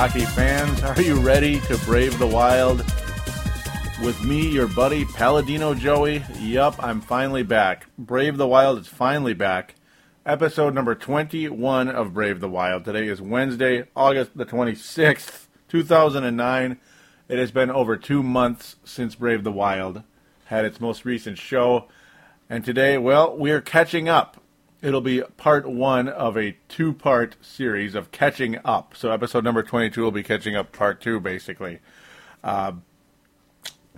hockey fans. Are you ready to brave the wild? With me, your buddy Paladino Joey. Yup, I'm finally back. Brave the Wild is finally back. Episode number 21 of Brave the Wild. Today is Wednesday, August the 26th, 2009. It has been over two months since Brave the Wild had its most recent show. And today, well, we're catching up. It'll be part one of a two part series of catching up. So, episode number 22 will be catching up part two, basically. Uh,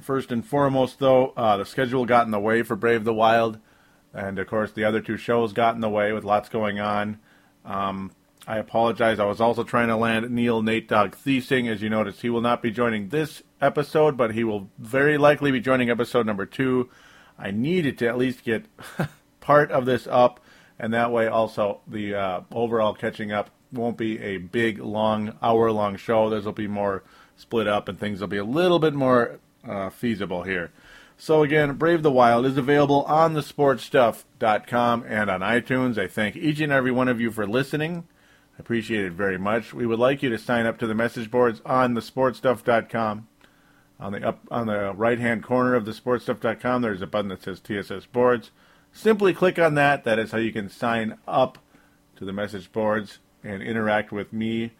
first and foremost, though, uh, the schedule got in the way for Brave the Wild. And, of course, the other two shows got in the way with lots going on. Um, I apologize. I was also trying to land Neil Nate Dog Thiesing. As you noticed, he will not be joining this episode, but he will very likely be joining episode number two. I needed to at least get part of this up, and that way also the uh, overall catching up won't be a big, long, hour long show. This will be more split up, and things will be a little bit more uh, feasible here. So again, Brave the Wild is available on thesportstuff.com and on iTunes. I thank each and every one of you for listening. I appreciate it very much. We would like you to sign up to the message boards on thesportstuff.com. On the up on the right hand corner of thesportstuff.com, there's a button that says TSS Boards. Simply click on that. That is how you can sign up to the message boards and interact with me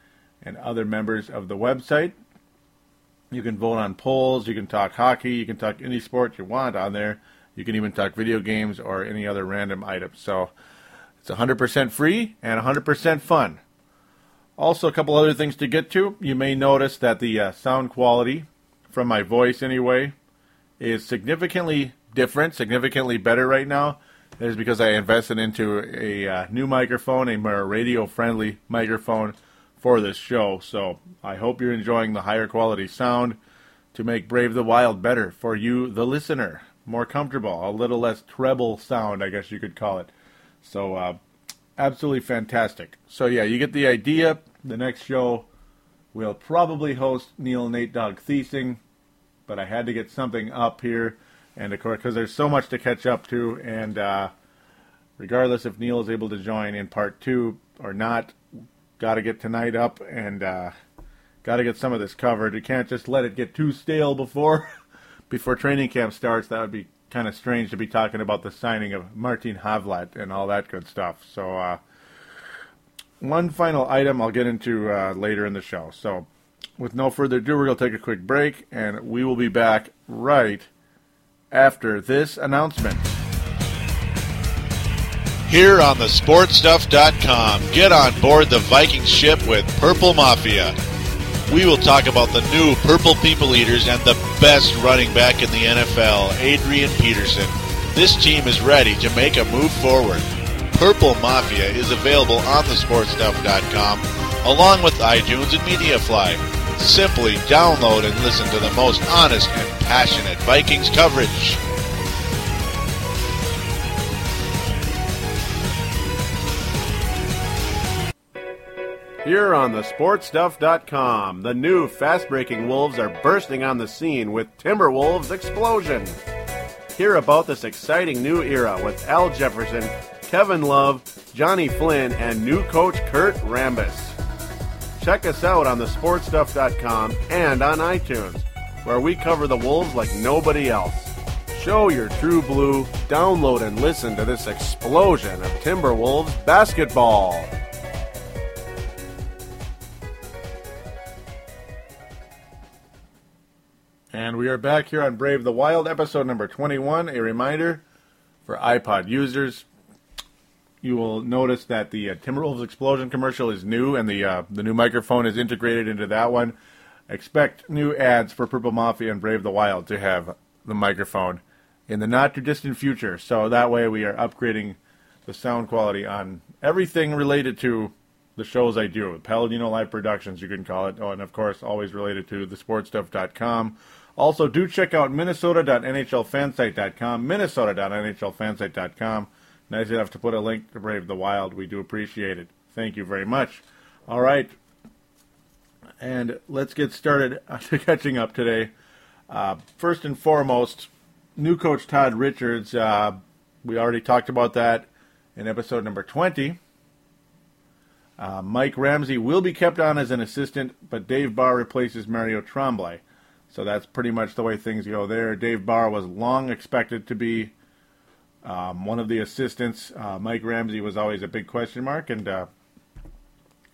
and other members of the website. You can vote on polls. You can talk hockey. You can talk any sport you want on there. You can even talk video games or any other random items. So it's 100% free and 100% fun. Also, a couple other things to get to. You may notice that the uh, sound quality, from my voice anyway, is significantly different, significantly better right now. is because I invested into a uh, new microphone, a more radio friendly microphone for this show. So I hope you're enjoying the higher quality sound to make Brave the Wild better for you, the listener. More comfortable, a little less treble sound, I guess you could call it. So, uh, absolutely fantastic. So, yeah, you get the idea. The next show we'll probably host Neil Nate Dog Thiesing, but I had to get something up here. And of course, because there's so much to catch up to, and uh, regardless if Neil is able to join in part two or not, got to get tonight up and uh, got to get some of this covered. You can't just let it get too stale before before training camp starts. That would be kind of strange to be talking about the signing of Martin Havlat and all that good stuff. So, uh, one final item I'll get into uh, later in the show. So, with no further ado, we're going to take a quick break, and we will be back right after this announcement. Here on the sportstuff.com, get on board the Viking ship with Purple Mafia. We will talk about the new Purple People Eaters and the best running back in the NFL, Adrian Peterson. This team is ready to make a move forward. Purple Mafia is available on thesportstuff.com along with iTunes and MediaFly. Simply download and listen to the most honest and passionate Vikings coverage. Here on thesportstuff.com, the new fast breaking Wolves are bursting on the scene with Timberwolves Explosion. Hear about this exciting new era with Al Jefferson, Kevin Love, Johnny Flynn, and new coach Kurt Rambis. Check us out on thesportstuff.com and on iTunes, where we cover the Wolves like nobody else. Show your true blue, download and listen to this explosion of Timberwolves basketball. And we are back here on Brave the Wild, episode number 21. A reminder for iPod users you will notice that the uh, Timberwolves Explosion commercial is new, and the uh, the new microphone is integrated into that one. Expect new ads for Purple Mafia and Brave the Wild to have the microphone in the not too distant future. So that way, we are upgrading the sound quality on everything related to the shows I do. Paladino Live Productions, you can call it. Oh, and of course, always related to thesportstuff.com. Also, do check out minnesota.nhlfansite.com, minnesota.nhlfansite.com. Nice enough to put a link to Brave the Wild. We do appreciate it. Thank you very much. All right. And let's get started to catching up today. Uh, first and foremost, new coach Todd Richards. Uh, we already talked about that in episode number 20. Uh, Mike Ramsey will be kept on as an assistant, but Dave Barr replaces Mario Tremblay. So that's pretty much the way things go there. Dave Barr was long expected to be um, one of the assistants, uh, Mike Ramsey, was always a big question mark, and uh,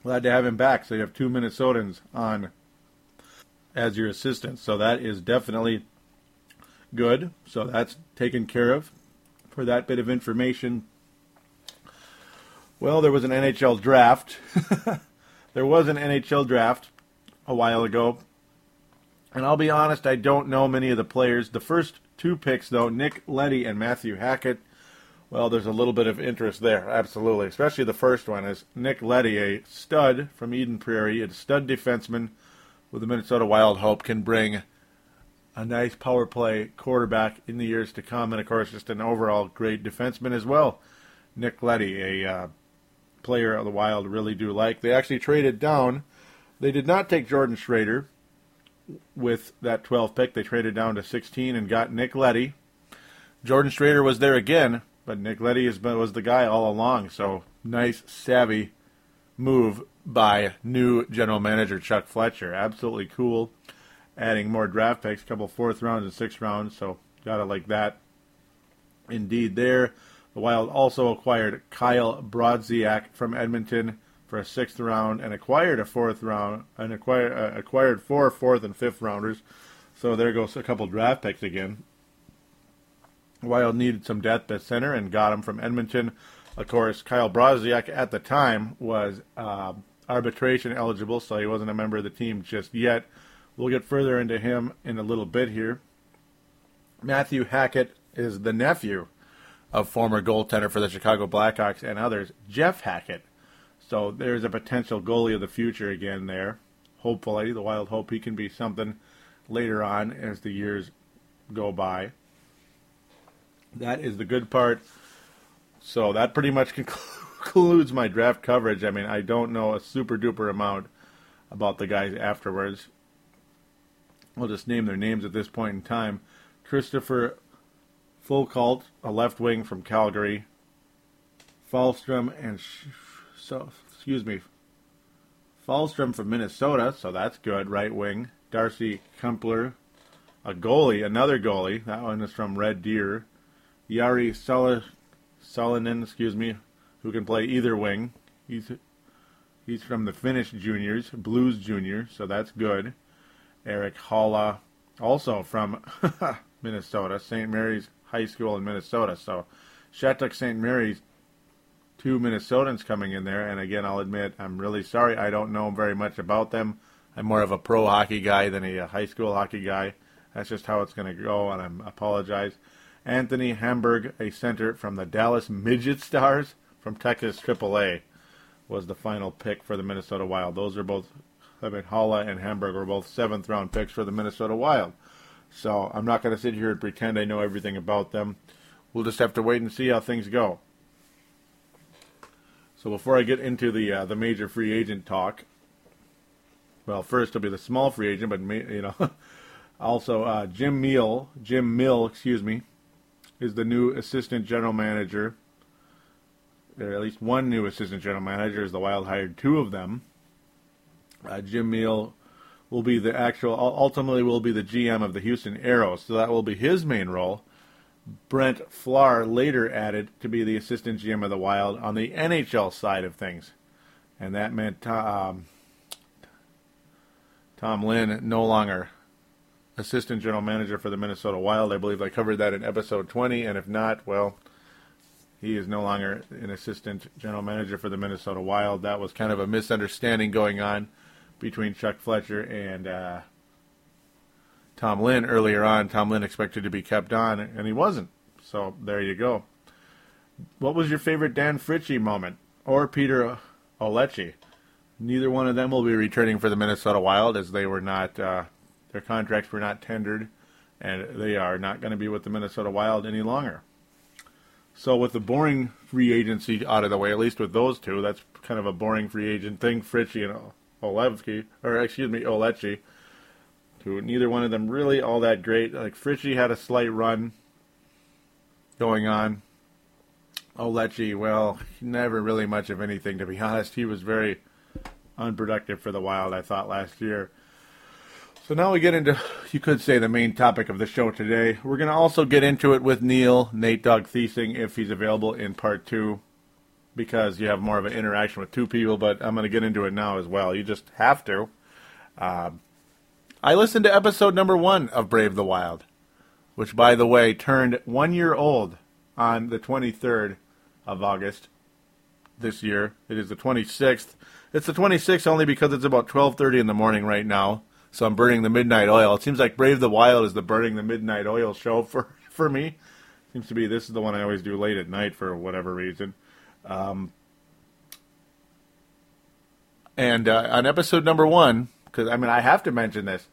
glad to have him back. So you have two Minnesotans on as your assistants. So that is definitely good. So that's taken care of for that bit of information. Well, there was an NHL draft. there was an NHL draft a while ago. And I'll be honest, I don't know many of the players. The first two picks, though, Nick Leddy and Matthew Hackett. Well, there's a little bit of interest there, absolutely. Especially the first one is Nick Leddy, a stud from Eden Prairie, a stud defenseman with the Minnesota Wild hope can bring a nice power play quarterback in the years to come, and of course, just an overall great defenseman as well. Nick Leddy, a uh, player of the Wild really do like. They actually traded down. They did not take Jordan Schroeder with that 12 pick. They traded down to 16 and got Nick Leddy. Jordan Schroeder was there again, but Nick Leddy is, was the guy all along. So nice, savvy move by new general manager Chuck Fletcher. Absolutely cool. Adding more draft picks, couple fourth rounds and sixth rounds. So got it like that. Indeed, there. The Wild also acquired Kyle Brodziak from Edmonton for a sixth round and acquired a fourth round and acquired uh, acquired four fourth and fifth rounders. So there goes a couple draft picks again. Wild needed some depth at center and got him from Edmonton. Of course, Kyle Brodziak at the time was uh, arbitration eligible, so he wasn't a member of the team just yet. We'll get further into him in a little bit here. Matthew Hackett is the nephew of former goaltender for the Chicago Blackhawks and others, Jeff Hackett. So there's a potential goalie of the future again there. Hopefully, the Wild hope he can be something later on as the years go by. That is the good part. So that pretty much concludes my draft coverage. I mean, I don't know a super duper amount about the guys afterwards. I'll just name their names at this point in time. Kristopher Foucault, a left wing from Calgary. Fallstrom and so excuse me, Fallstrom from Minnesota, so that's good, right wing. Darcy Kuemper, a goalie, another goalie. That one is from Red Deer. Yari Salonen, excuse me, who can play either wing. He's he's from the Finnish juniors, Blues junior, so that's good. Erik Haula, also from Minnesota, St. Mary's High School in Minnesota. So Shattuck St. Mary's two Minnesotans coming in there. And again, I'll admit, I'm really sorry. I don't know very much about them. I'm more of a pro hockey guy than a high school hockey guy. That's just how it's going to go, and I apologize. Anthony Hamburg, a center from the Dallas Midget Stars from Texas AAA, was the final pick for the Minnesota Wild. Those are both, I mean, Haula and Hamburg were both seventh round picks for the Minnesota Wild. So I'm not going to sit here and pretend I know everything about them. We'll just have to wait and see how things go. So before I get into the uh, the major free agent talk, well, first it'll be the small free agent, but you know, also uh, Jim Mill, Jim Mill, excuse me, is the new assistant general manager. There at least one new assistant general manager, as the Wild hired two of them. Uh, Jim Mill will be the actual, ultimately will be the GM of the Houston Aeros, so that will be his main role. Brent Flahr later added to be the assistant GM of the Wild on the NHL side of things, and that meant um, Tom Lynn no longer assistant general manager for the Minnesota Wild. I believe I covered that in episode 20, and if not, well, he is no longer an assistant general manager for the Minnesota Wild. That was kind of a misunderstanding going on between Chuck Fletcher and uh, Tom Lynn earlier on. Tom Lynn expected to be kept on, and he wasn't. So there you go. What was your favorite Dan Fritsche moment or Peter Olechi? Neither one of them will be returning for the Minnesota Wild as they were not, uh, their contracts were not tendered, and they are not going to be with the Minnesota Wild any longer. So with the boring free agency out of the way, at least with those two, that's kind of a boring free agent thing. Fritsche and Olevsky, or excuse me, Olechi, neither one of them really all that great. Like Fritsche had a slight run going on. Olechi, well, never really much of anything to be honest. He was very unproductive for the Wild, I thought last year. So now we get into, you could say, the main topic of the show today. We're going to also get into it with Neil, Nate Dog Thiesing, if he's available in part two because you have more of an interaction with two people, but I'm going to get into it now as well. You just have to. Uh, I listened to episode number one of Brave the Wild, which, by the way, turned one year old on the 23rd of August this year. It is the 26th. It's the 26th only because it's about 12:30 in the morning right now. So I'm burning the midnight oil. It seems like Brave the Wild is the burning the midnight oil show for for me. Seems to be this is the one I always do late at night for whatever reason. Um, and uh, on episode number one, because I mean, I have to mention this,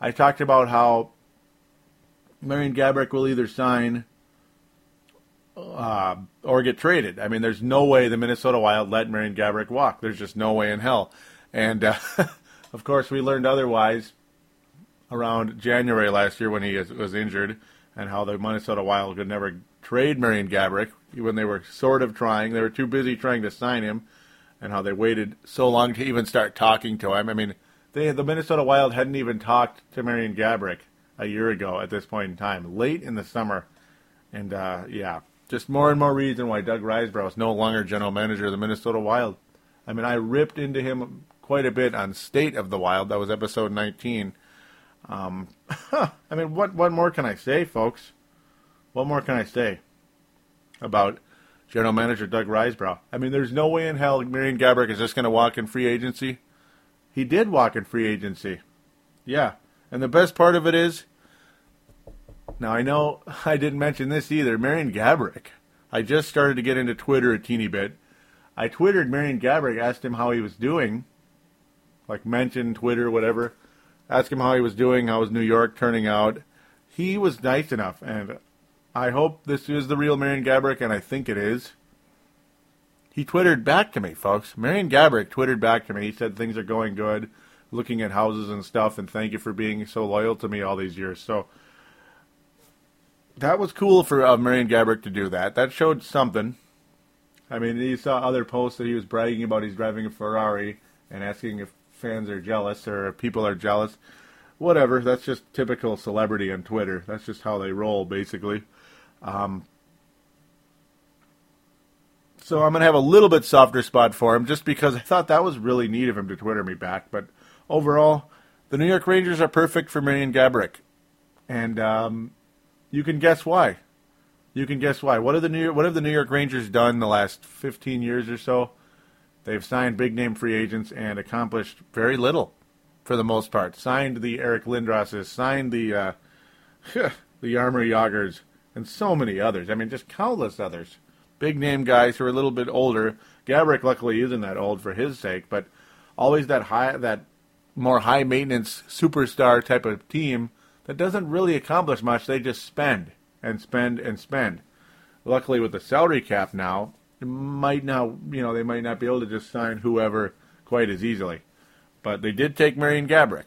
I talked about how Marian Gaborik will either sign uh, or get traded. I mean, there's no way the Minnesota Wild let Marian Gaborik walk. There's just no way in hell. And uh, of course, we learned otherwise around January last year when he was injured, and how the Minnesota Wild could never trade Marian Gaborik when they were sort of trying. They were too busy trying to sign him, and how they waited so long to even start talking to him. I mean, they the Minnesota Wild hadn't even talked to Marian Gaborik a year ago at this point in time, late in the summer, and uh, yeah, just more and more reason why Doug Risebrough is no longer general manager of the Minnesota Wild. I mean, I ripped into him quite a bit on State of the Wild. That was episode 19. Um, I mean, what what more can I say, folks? What more can I say about general manager Doug Risebrough? I mean, there's no way in hell Marian Gaborik is just going to walk in free agency. He did walk in free agency. Yeah. And the best part of it is, now I know I didn't mention this either. Marian Gaborik. I just started to get into Twitter a teeny bit. I twittered Marian Gaborik, asked him how he was doing, like mentioned Twitter, whatever. Asked him how he was doing, how was New York turning out. He was nice enough, and I hope this is the real Marian Gaborik, and I think it is. He twittered back to me, folks. Marian Gaborik twittered back to me. He said things are going good, looking at houses and stuff, and thank you for being so loyal to me all these years. So that was cool for uh, Marian Gaborik to do that. That showed something. I mean, he saw other posts that he was bragging about he's driving a Ferrari and asking if fans are jealous or if people are jealous. Whatever. That's just typical celebrity on Twitter. That's just how they roll, basically. Um, so I'm going to have a little bit softer spot for him just because I thought that was really neat of him to Twitter me back. But overall, the New York Rangers are perfect for Marian Gaborik. And um, you can guess why. You can guess why. What have the New York, what have the New York Rangers done the last 15 years or so? They've signed big name free agents and accomplished very little for the most part. Signed the Eric Lindroses, signed the uh, the Jaromir Jagrs, and so many others. I mean, just countless others. Big name guys who are a little bit older. Gaborik, luckily, isn't that old for his sake, but always that high, that more high maintenance superstar type of team that doesn't really accomplish much. They just spend and spend and spend. Luckily, with the salary cap now, it might not, you know, they might not be able to just sign whoever quite as easily. But they did take Marian Gaborik.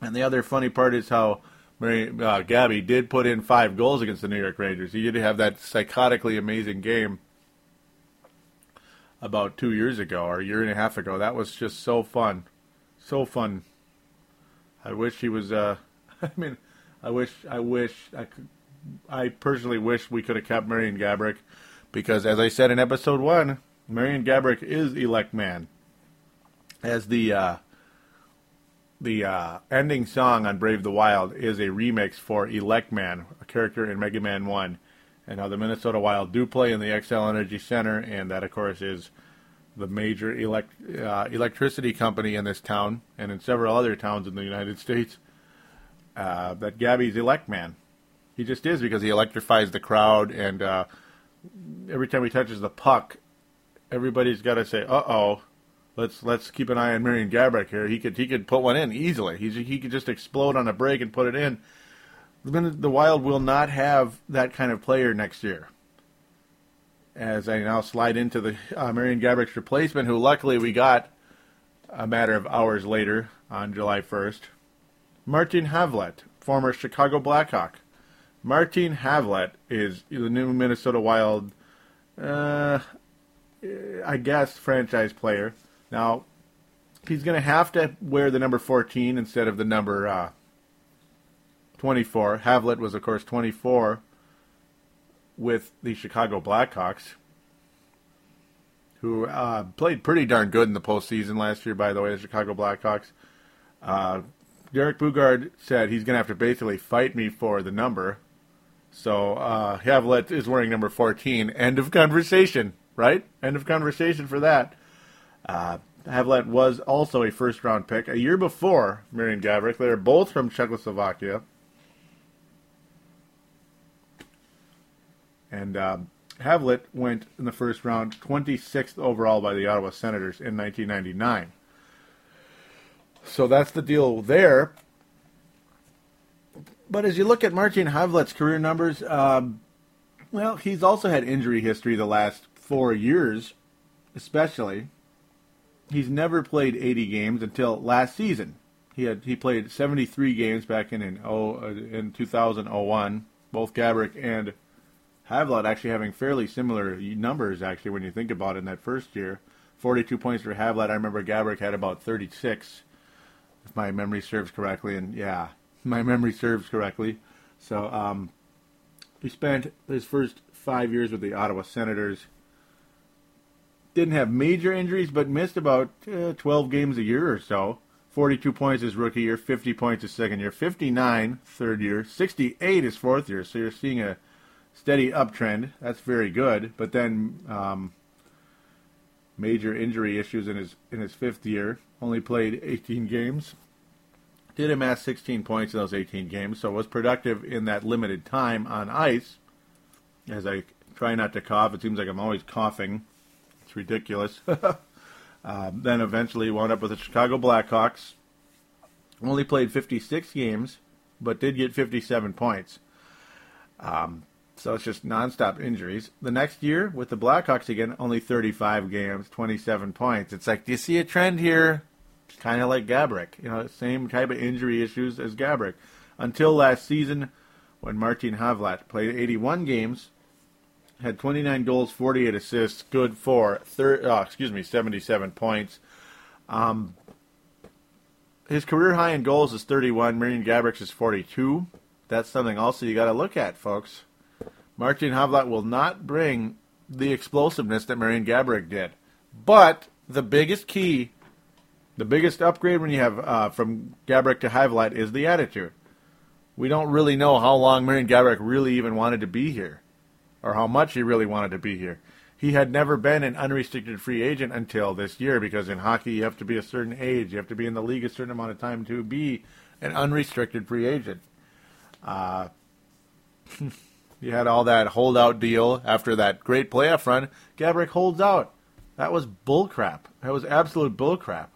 And the other funny part is how Mary, uh, Gabby did put in five goals against the New York Rangers. He did have that psychotically amazing game about two years ago or a year and a half ago. That was just so fun. So fun. I wish he was, uh, I mean, I wish, I wish, I could, I personally wish we could have kept Marian Gaborik because, as I said in episode one, Marian Gaborik is Elec Man. As the uh, the uh, ending song on Brave the Wild is a remix for Elec Man, a character in Mega Man One, and how the Minnesota Wild do play in the Xcel Energy Center, and that of course is the major elect uh, electricity company in this town and in several other towns in the United States. Uh, that Gabby's Elec Man. He just is because he electrifies the crowd, and uh, every time he touches the puck, everybody's got to say, "Uh oh." Let's let's keep an eye on Marian Gaborik here. He could he could put one in easily. He's, he could just explode on a break and put it in. The Wild will not have that kind of player next year. As I now slide into the uh, Marian Gaborik's replacement, who luckily we got a matter of hours later on July 1st, Martin Havlat, former Chicago Blackhawk. Martin Havlat is the new Minnesota Wild, uh, I guess, franchise player. Now, he's going to have to wear the number 14 instead of the number uh, 24. Havlat was, of course, 24 with the Chicago Blackhawks, who uh, played pretty darn good in the postseason last year, by the way, the Chicago Blackhawks. Uh, Derek Boogaard said he's going to have to basically fight me for the number. So uh, Havlat is wearing number 14. End of conversation, right? End of conversation for that. Uh, Havlat was also a first round pick a year before Marian Gaborik. They're both from Czechoslovakia. And uh, Havlat went in the first round, 26th overall by the Ottawa Senators in 1999. So that's the deal there. But as you look at Martin Havlat's career numbers, um, well, he's also had injury history the last four years, especially he's never played 80 games until last season. He had he played 73 games back in in, oh, uh, in 2001. Both Gaborik and Havlat actually having fairly similar numbers actually when you think about it in that first year. 42 points for Havlat. I remember Gaborik had about 36, if my memory serves correctly. And yeah, my memory serves correctly. So um, he spent his first five years with the Ottawa Senators didn't have major injuries, but missed about uh, 12 games a year or so. 42 points his rookie year, 50 points his second year, 59 third year, 68 his fourth year. So you're seeing a steady uptrend. That's very good. But then um, major injury issues in his in his fifth year. Only played 18 games. Did amass 16 points in those 18 games, so was productive in that limited time on ice. As I try not to cough, it seems like I'm always coughing. It's ridiculous. um, then eventually wound up with the Chicago Blackhawks. Only played 56 games, but did get 57 points. Um, so it's just nonstop injuries. The next year with the Blackhawks again, only 35 games, 27 points. It's like, do you see a trend here? Kind of like Gaborik, you know, same type of injury issues as Gaborik. Until last season, when Martin Havlat played 81 games, had 29 goals, 48 assists, good for thir- oh, excuse me, 77 points. Um, his career high in goals is 31. Marian Gaborik's is 42. That's something also you got to look at, folks. Martin Havlat will not bring the explosiveness that Marian Gaborik did, but the biggest key, the biggest upgrade when you have uh, from Gaborik to Havlat is the attitude. We don't really know how long Marian Gaborik really even wanted to be here or how much he really wanted to be here. He had never been an unrestricted free agent until this year because in hockey you have to be a certain age, you have to be in the league a certain amount of time to be an unrestricted free agent. Uh, you had all that holdout deal after that great playoff run. Gaborik holds out. That was bullcrap. That was absolute bullcrap.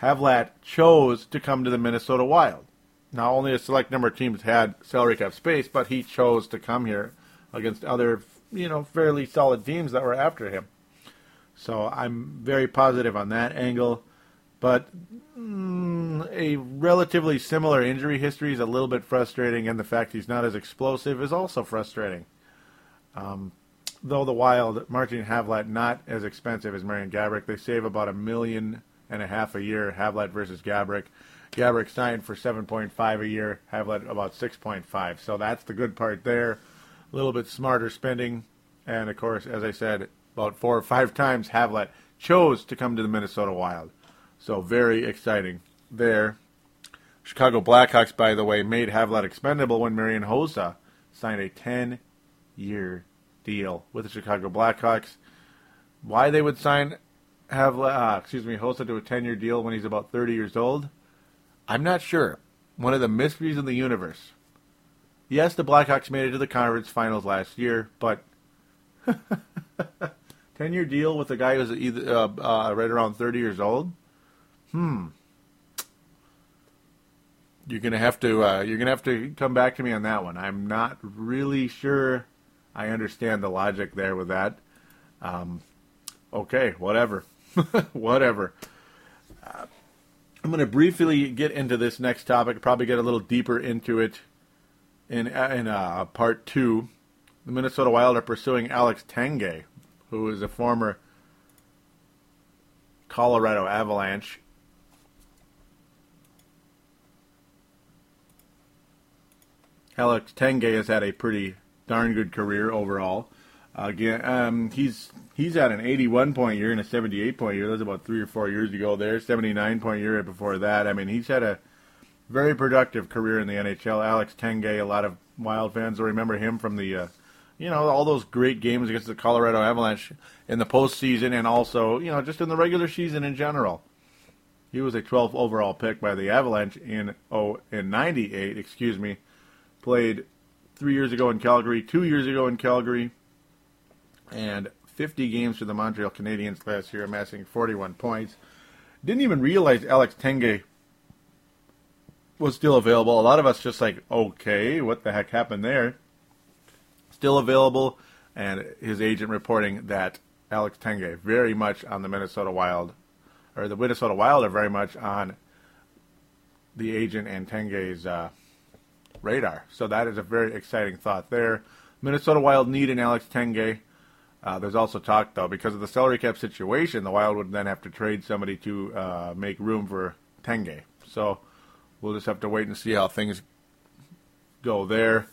Havlat chose to come to the Minnesota Wild. Now, only a select number of teams had salary cap space, but he chose to come here against other you know, fairly solid teams that were after him. So I'm very positive on that angle. But mm, a relatively similar injury history is a little bit frustrating, and the fact he's not as explosive is also frustrating. Um, though the Wild, Martin Havlat, not as expensive as Marian Gaborik. They save about a million and a half a year, Havlat versus Gaborik. Gaborik signed for 7.5 a year, Havlat about 6.5. So that's the good part there. A little bit smarter spending. And of course, as I said, about four or five times Havlat chose to come to the Minnesota Wild. So very exciting there. Chicago Blackhawks, by the way, made Havlat expendable when Marian Hossa signed a 10 year deal with the Chicago Blackhawks. Why they would sign have uh, excuse me Hossa to a 10 year deal when he's about 30 years old? I'm not sure. One of the mysteries of the universe. Yes, the Blackhawks made it to the conference finals last year, but 10 year deal with a guy who's either uh, uh, right around 30 years old. Hmm. You're gonna have to uh, you're gonna have to come back to me on that one. I'm not really sure I understand the logic there with that. Um, okay, whatever, whatever. Uh, I'm going to briefly get into this next topic. Probably get a little deeper into it in in uh, part two. The Minnesota Wild are pursuing Alex Tanguay, who is a former Colorado Avalanche. Alex Tanguay has had a pretty darn good career overall. Again, um, he's he's had an 81 point year and a 78 point year. That was about three or four years ago. There, 79 point year before that. I mean, he's had a very productive career in the NHL. Alex Tanguay, a lot of Wild fans will remember him from the, uh, you know, all those great games against the Colorado Avalanche in the postseason and also, you know, just in the regular season in general. He was a 12th overall pick by the Avalanche in oh in '98. Excuse me, played three years ago in Calgary, two years ago in Calgary, and 50 games for the Montreal Canadiens last year, amassing 41 points. Didn't even realize Alex Tanguay was still available. A lot of us just like, okay, what the heck happened there? Still available, and his agent reporting that Alex Tanguay very much on the Minnesota Wild, or the Minnesota Wild are very much on the agent and Tanguay's uh, radar. So that is a very exciting thought there. Minnesota Wild need an Alex Tanguay. Uh, there's also talk, though, because of the salary cap situation, the Wild would then have to trade somebody to uh, make room for Tanguay. So we'll just have to wait and see how things go there.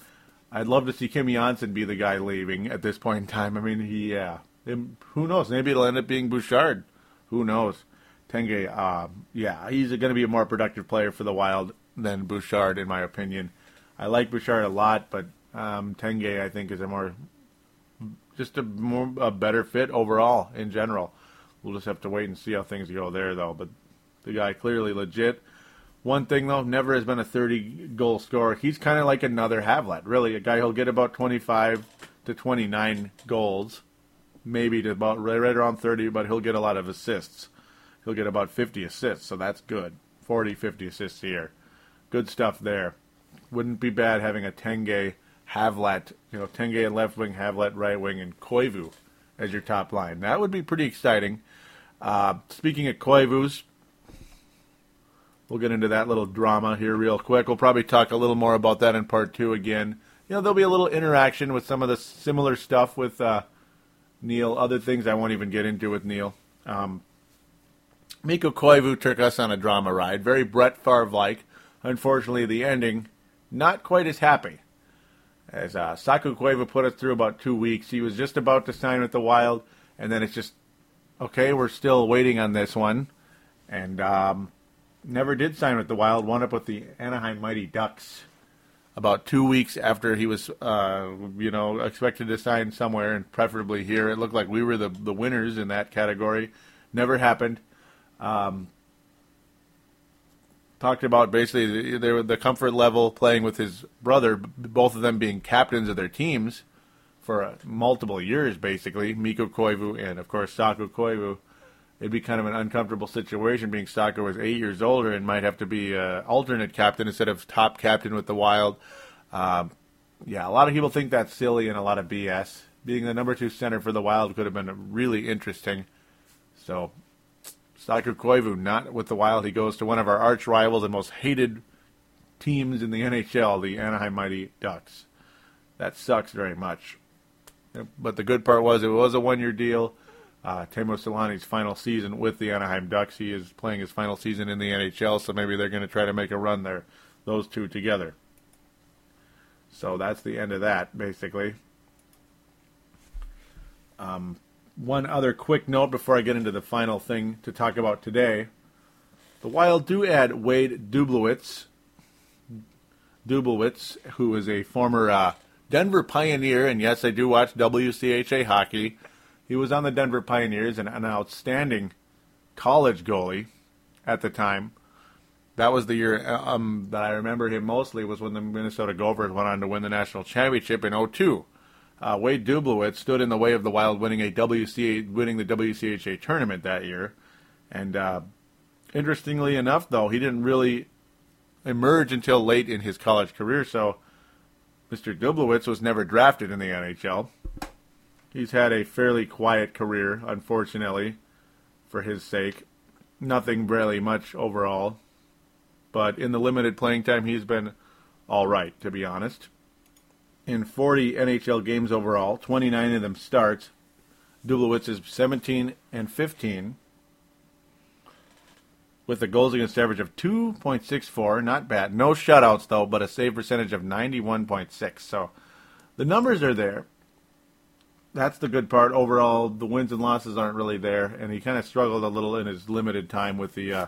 I'd love to see Kim Johnsson be the guy leaving at this point in time. I mean, he, yeah. Who knows? Maybe it'll end up being Bouchard. Who knows? Tanguay, uh, yeah, he's going to be a more productive player for the Wild than Bouchard, in my opinion. I like Bouchard a lot, but um, Tanguay I think is a more just a more a better fit overall in general. We'll just have to wait and see how things go there, though. But the guy clearly legit. One thing though, never has been a 30 goal scorer. He's kind of like another Havlat, really. A guy who'll get about 25 to 29 goals, maybe to about right, right around 30, but he'll get a lot of assists. He'll get about 50 assists, so that's good. 40, 50 assists year. Good stuff there wouldn't be bad having a Tanguay, Havlat, you know, Tanguay and left wing, Havlat right wing, and Koivu as your top line. That would be pretty exciting. Uh, speaking of Koivus, we'll get into that little drama here real quick. We'll probably talk a little more about that in part two again. You know, there'll be a little interaction with some of the similar stuff with uh, Neil. Other things I won't even get into with Neil. Um, Mikko Koivu took us on a drama ride, very Brett Favre-like. Unfortunately, the ending not quite as happy. As uh, Saku Koivu put us through about two weeks, he was just about to sign with the Wild, and then it's just, okay, we're still waiting on this one. And um, never did sign with the Wild, wound up with the Anaheim Mighty Ducks about two weeks after he was, uh, you know, expected to sign somewhere, and preferably here. It looked like we were the, the winners in that category. Never happened. Um, talked about basically the, the comfort level playing with his brother, both of them being captains of their teams for uh, multiple years, basically. Mikko Koivu and, of course, Saku Koivu. It'd be kind of an uncomfortable situation being Saku was eight years older and might have to be alternate captain instead of top captain with the Wild. Um, yeah, a lot of people think that's silly and a lot of BS. being the number two center for the Wild could have been really interesting. So, Saku Koivu not with the Wild. He goes to one of our arch rivals and most hated teams in the NHL, the Anaheim Mighty Ducks. That sucks very much. But the good part was it was a one year deal. Uh, Teemu Selanne's final season with the Anaheim Ducks. He is playing his final season in the NHL, so maybe they're going to try to make a run there, those two together. So that's the end of that, basically. Um, one other quick note before I get into the final thing to talk about today. The Wild do add Wade Dubielewicz, Dubielewicz, who is a former uh, Denver Pioneer, and yes, I do watch WCHA hockey. He was on the Denver Pioneers and an outstanding college goalie at the time. That was the year um, that I remember him mostly was when the Minnesota Gophers went on to win the national championship in 02. Uh, Wade Dubielewicz stood in the way of the Wild winning a WCA, winning the WCHA tournament that year, and uh, interestingly enough, though he didn't really emerge until late in his college career. So Mr. Dubielewicz was never drafted in the NHL. He's had a fairly quiet career, unfortunately, for his sake. Nothing really much overall, but in the limited playing time, he's been all right, to be honest in 40 NHL games overall, 29 of them starts. Dubielewicz is 17 and 15 with a goals against average of 2.64. Not bad. No shutouts, though, but a save percentage of 91.6. So the numbers are there. That's the good part. Overall, the wins and losses aren't really there, and he kind of struggled a little in his limited time with the, uh,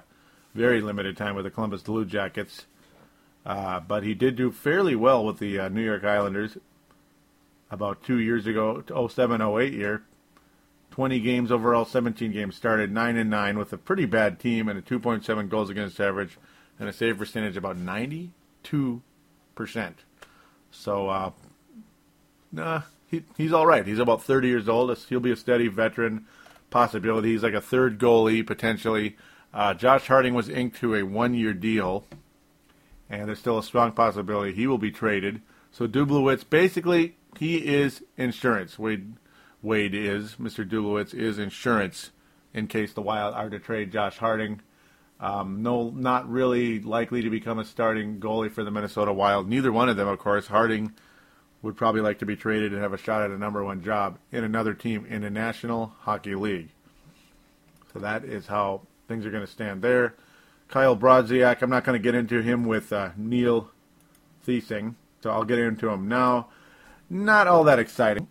very limited time with the Columbus Blue Jackets. Uh, but he did do fairly well with the uh, New York Islanders about two years ago, 07 08 year. 20 games overall, 17 games started, 9 and 9 with a pretty bad team and a 2.7 goals against average and a save percentage about 92%. So, uh, nah, he, he's all right. He's about 30 years old. He'll be a steady veteran possibility. He's like a third goalie potentially. Uh, Josh Harding was inked to a one year deal and there's still a strong possibility he will be traded. So Dubielewicz, basically, he is insurance. Wade, Wade is Mr. Dubielewicz is insurance in case the Wild are to trade Josh Harding. Um, no, not really likely to become a starting goalie for the Minnesota Wild. Neither one of them, of course. Harding would probably like to be traded and have a shot at a number one job in another team in the National Hockey League. So that is how things are going to stand there. Kyle Brodziak. I'm not going to get into him with uh, Neil Thiesing, so I'll get into him now. Not all that exciting.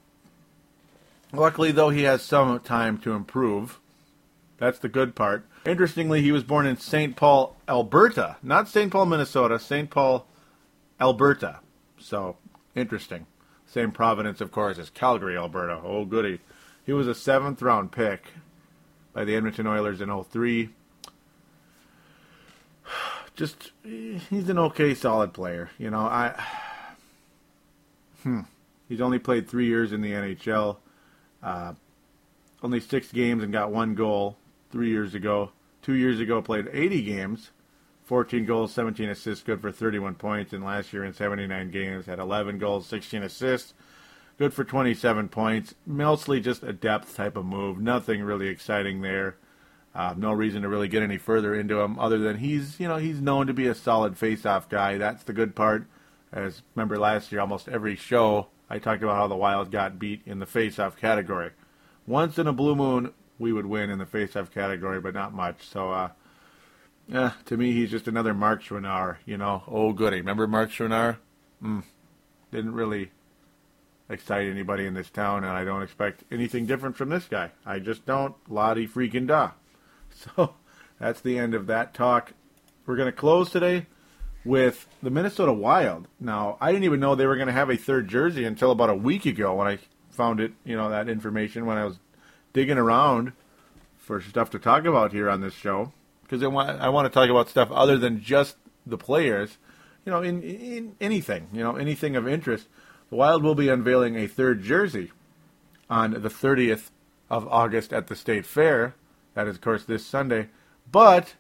Luckily, though, he has some time to improve. That's the good part. Interestingly, he was born in St. Paul, Alberta. Not St. Paul, Minnesota, St. Paul, Alberta. So, interesting. Same province, of course, as Calgary, Alberta. Oh, goody. He was a seventh round pick by the Edmonton Oilers in 03 just he's an okay solid player. You know, I hmm. He's only played three years in the NHL. Uh, only six games and got one goal three years ago. Two years ago, played 80 games, 14 goals, 17 assists, good for 31 points. And last year in 79 games, had 11 goals, 16 assists, good for 27 points. Mostly just a depth type of move. Nothing really exciting there. Uh, no reason to really get any further into him other than he's, you know, he's known to be a solid face-off guy. That's the good part. As remember last year, almost every show I talked about how the Wild got beat in the face-off category. Once in a blue moon, we would win in the face-off category, but not much. So, uh, eh, to me, he's just another Mark Schwinnar, you know. Oh, goody. Remember Mark Schwinnar? Mm, didn't really excite anybody in this town, and I don't expect anything different from this guy. I just don't. Lottie freaking da. So that's the end of that talk. We're going to close today with the Minnesota Wild. Now, I didn't even know they were going to have a third jersey until about a week ago when I found it, you know, that information when I was digging around for stuff to talk about here on this show. Because I want, I want to talk about stuff other than just the players, you know, in, in anything, you know, anything of interest. The Wild will be unveiling a third jersey on the 30th of August at the State Fair. That is, of course, this Sunday. But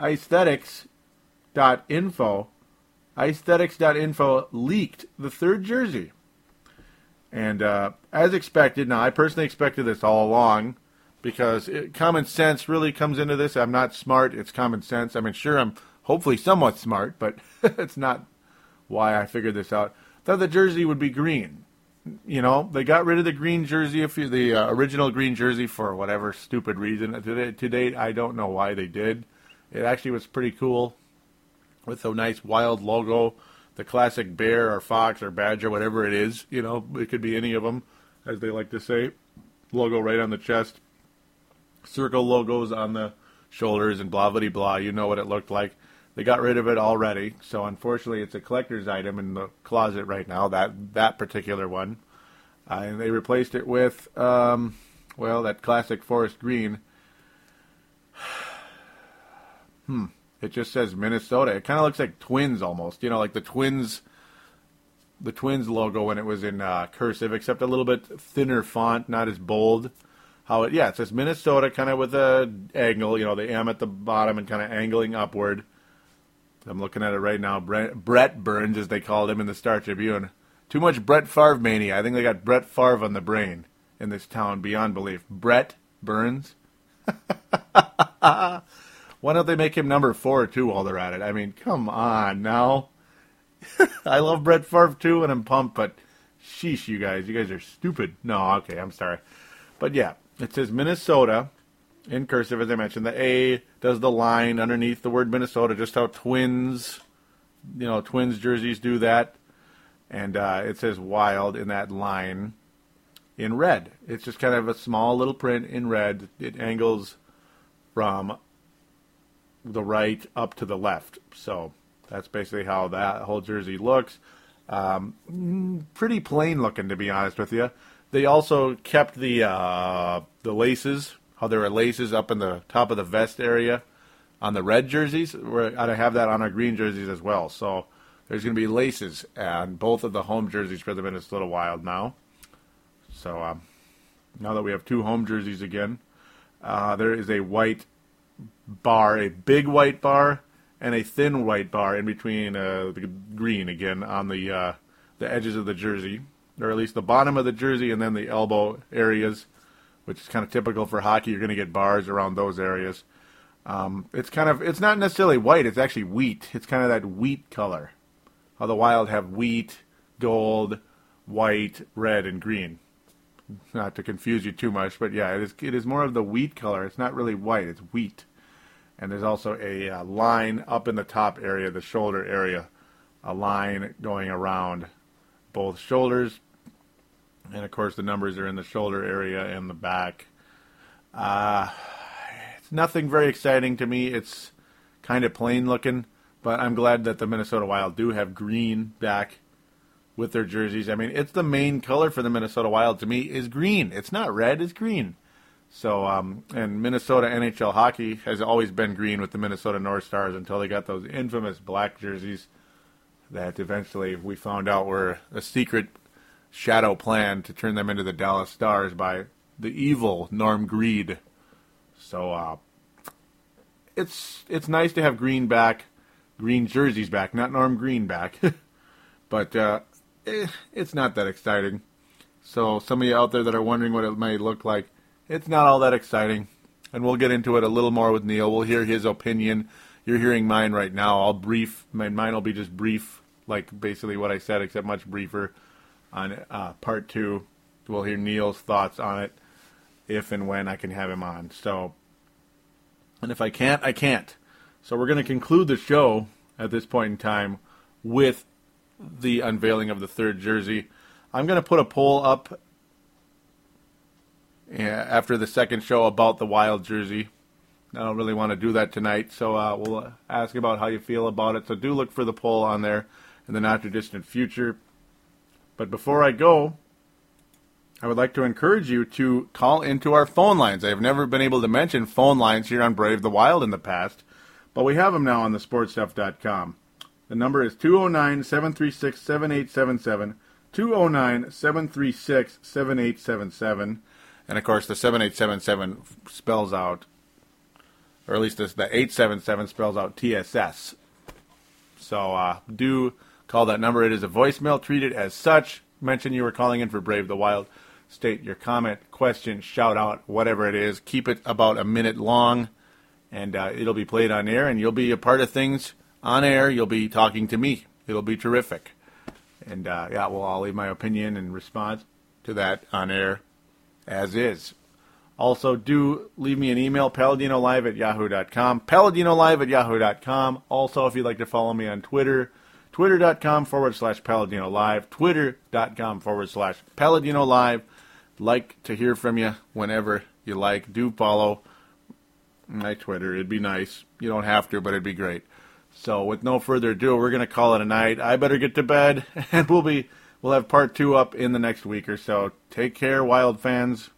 aesthetics.info, Icethetics.info leaked the third jersey. And uh, as expected, now I personally expected this all along because it, common sense really comes into this. I'm not smart; it's common sense. I mean, sure, I'm hopefully somewhat smart, but it's not why I figured this out. Thought the jersey would be green. You know, they got rid of the green jersey, if you, the uh, original green jersey, for whatever stupid reason. To, to date, I don't know why they did. It actually was pretty cool with a nice wild logo the classic bear or fox or badger, whatever it is. You know, it could be any of them, as they like to say. Logo right on the chest, circle logos on the shoulders, and blah blah blah. You know what it looked like. They got rid of it already, so unfortunately, it's a collector's item in the closet right now. That that particular one, uh, and they replaced it with, um, well, that classic forest green. hmm. It just says Minnesota. It kind of looks like Twins almost. You know, like the Twins, the Twins logo when it was in uh, cursive, except a little bit thinner font, not as bold. How it? Yeah, it says Minnesota, kind of with a angle. You know, the M at the bottom and kind of angling upward. I'm looking at it right now. Brett, Brett Burns, as they called him in the Star Tribune. Too much Brett Favre mania. I think they got Brett Favre on the brain in this town beyond belief. Brett Burns. Why don't they make him number four too while they're at it? I mean, come on now. I love Brett Favre too, and I'm pumped, but sheesh, you guys, you guys are stupid. No, okay, I'm sorry, but yeah, it says Minnesota in cursive as I mentioned. The A does the line underneath the word Minnesota, just how Twins, you know, Twins jerseys do that, and uh, it says Wild in that line in red. It's just kind of a small little print in red. It angles from the right up to the left. So that's basically how that whole jersey looks. Um, pretty plain looking, to be honest with you. They also kept the uh, the laces, how there were laces up in the top of the vest area on the red jerseys. We're going to have that on our green jerseys as well. So there's going to be laces on both of the home jerseys for the Minnesota Wild now. So um, now that we have two home jerseys again, uh, there is a white bar, a big white bar, and a thin white bar in between uh, the green again on the uh, the edges of the jersey, or at least the bottom of the jersey, and then the elbow areas, which is kind of typical for hockey. You're going to get bars around those areas. Um, it's kind of it's not necessarily white. It's actually wheat. It's kind of that wheat color. How the Wild have wheat, gold, white, red, and green. Not to confuse you too much, but yeah, it is it is more of the wheat color. It's not really white. It's wheat and there's also a uh, line up in the top area, the shoulder area, a line going around both shoulders, and of course the numbers are in the shoulder area and the back. Uh, it's nothing very exciting to me. It's kind of plain looking, but I'm glad that the Minnesota Wild do have green back with their jerseys. I mean, it's the main color for the Minnesota Wild to me is green. It's not red, it's green. So, um, and Minnesota NHL hockey has always been green with the Minnesota North Stars until they got those infamous black jerseys that eventually we found out were a secret shadow plan to turn them into the Dallas Stars by the evil Norm Greed. So, uh, it's it's nice to have green back, green jerseys back, not Norm Green back, but uh, eh, it's not that exciting. So, some of you out there that are wondering what it might look like it's not all that exciting. And we'll get into it a little more with Neil. We'll hear his opinion. You're hearing mine right now. I'll brief. My mine will be just brief, like basically what I said, except much briefer. On uh, part two, we'll hear Neil's thoughts on it, if and when I can have him on. So, and if I can't, I can't. So we're going to conclude the show at this point in time with the unveiling of the third jersey. I'm going to put a poll up after the second show about the wild jersey. I don't really want to do that tonight, so uh, we'll ask about how you feel about it. So do look for the poll on there in the not too distant future. But before I go, I would like to encourage you to call into our phone lines. I have never been able to mention phone lines here on Brave the Wild in the past, but we have them now on the thesportstuff.com. The number is 209 736 7877. 209 736 7877. And of course, the 7877 spells out, or at least this, the 877 spells out TSS. So uh, do call that number. It is a voicemail. Treat it as such. mention you were calling in for Brave the Wild. State your comment, question, shout out, whatever it is. Keep it about a minute long, and uh, it'll be played on air, and you'll be a part of things on air. You'll be talking to me. It'll be terrific. And uh, yeah, well, I'll leave my opinion and response to that on air as is. Also, do leave me an email, paladinolive at yahoo.com. Paladinolive at yahoo.com. Also, if you'd like to follow me on Twitter, twitter.com forward slash paladino live, twitter.com forward slash paladino live. Like to hear from you whenever you like. Do follow my Twitter. It'd be nice. You don't have to, but it'd be great. So, with no further ado, we're going to call it a night. I better get to bed, and we'll be we'll have part two up in the next week or so. Take care, Wild fans.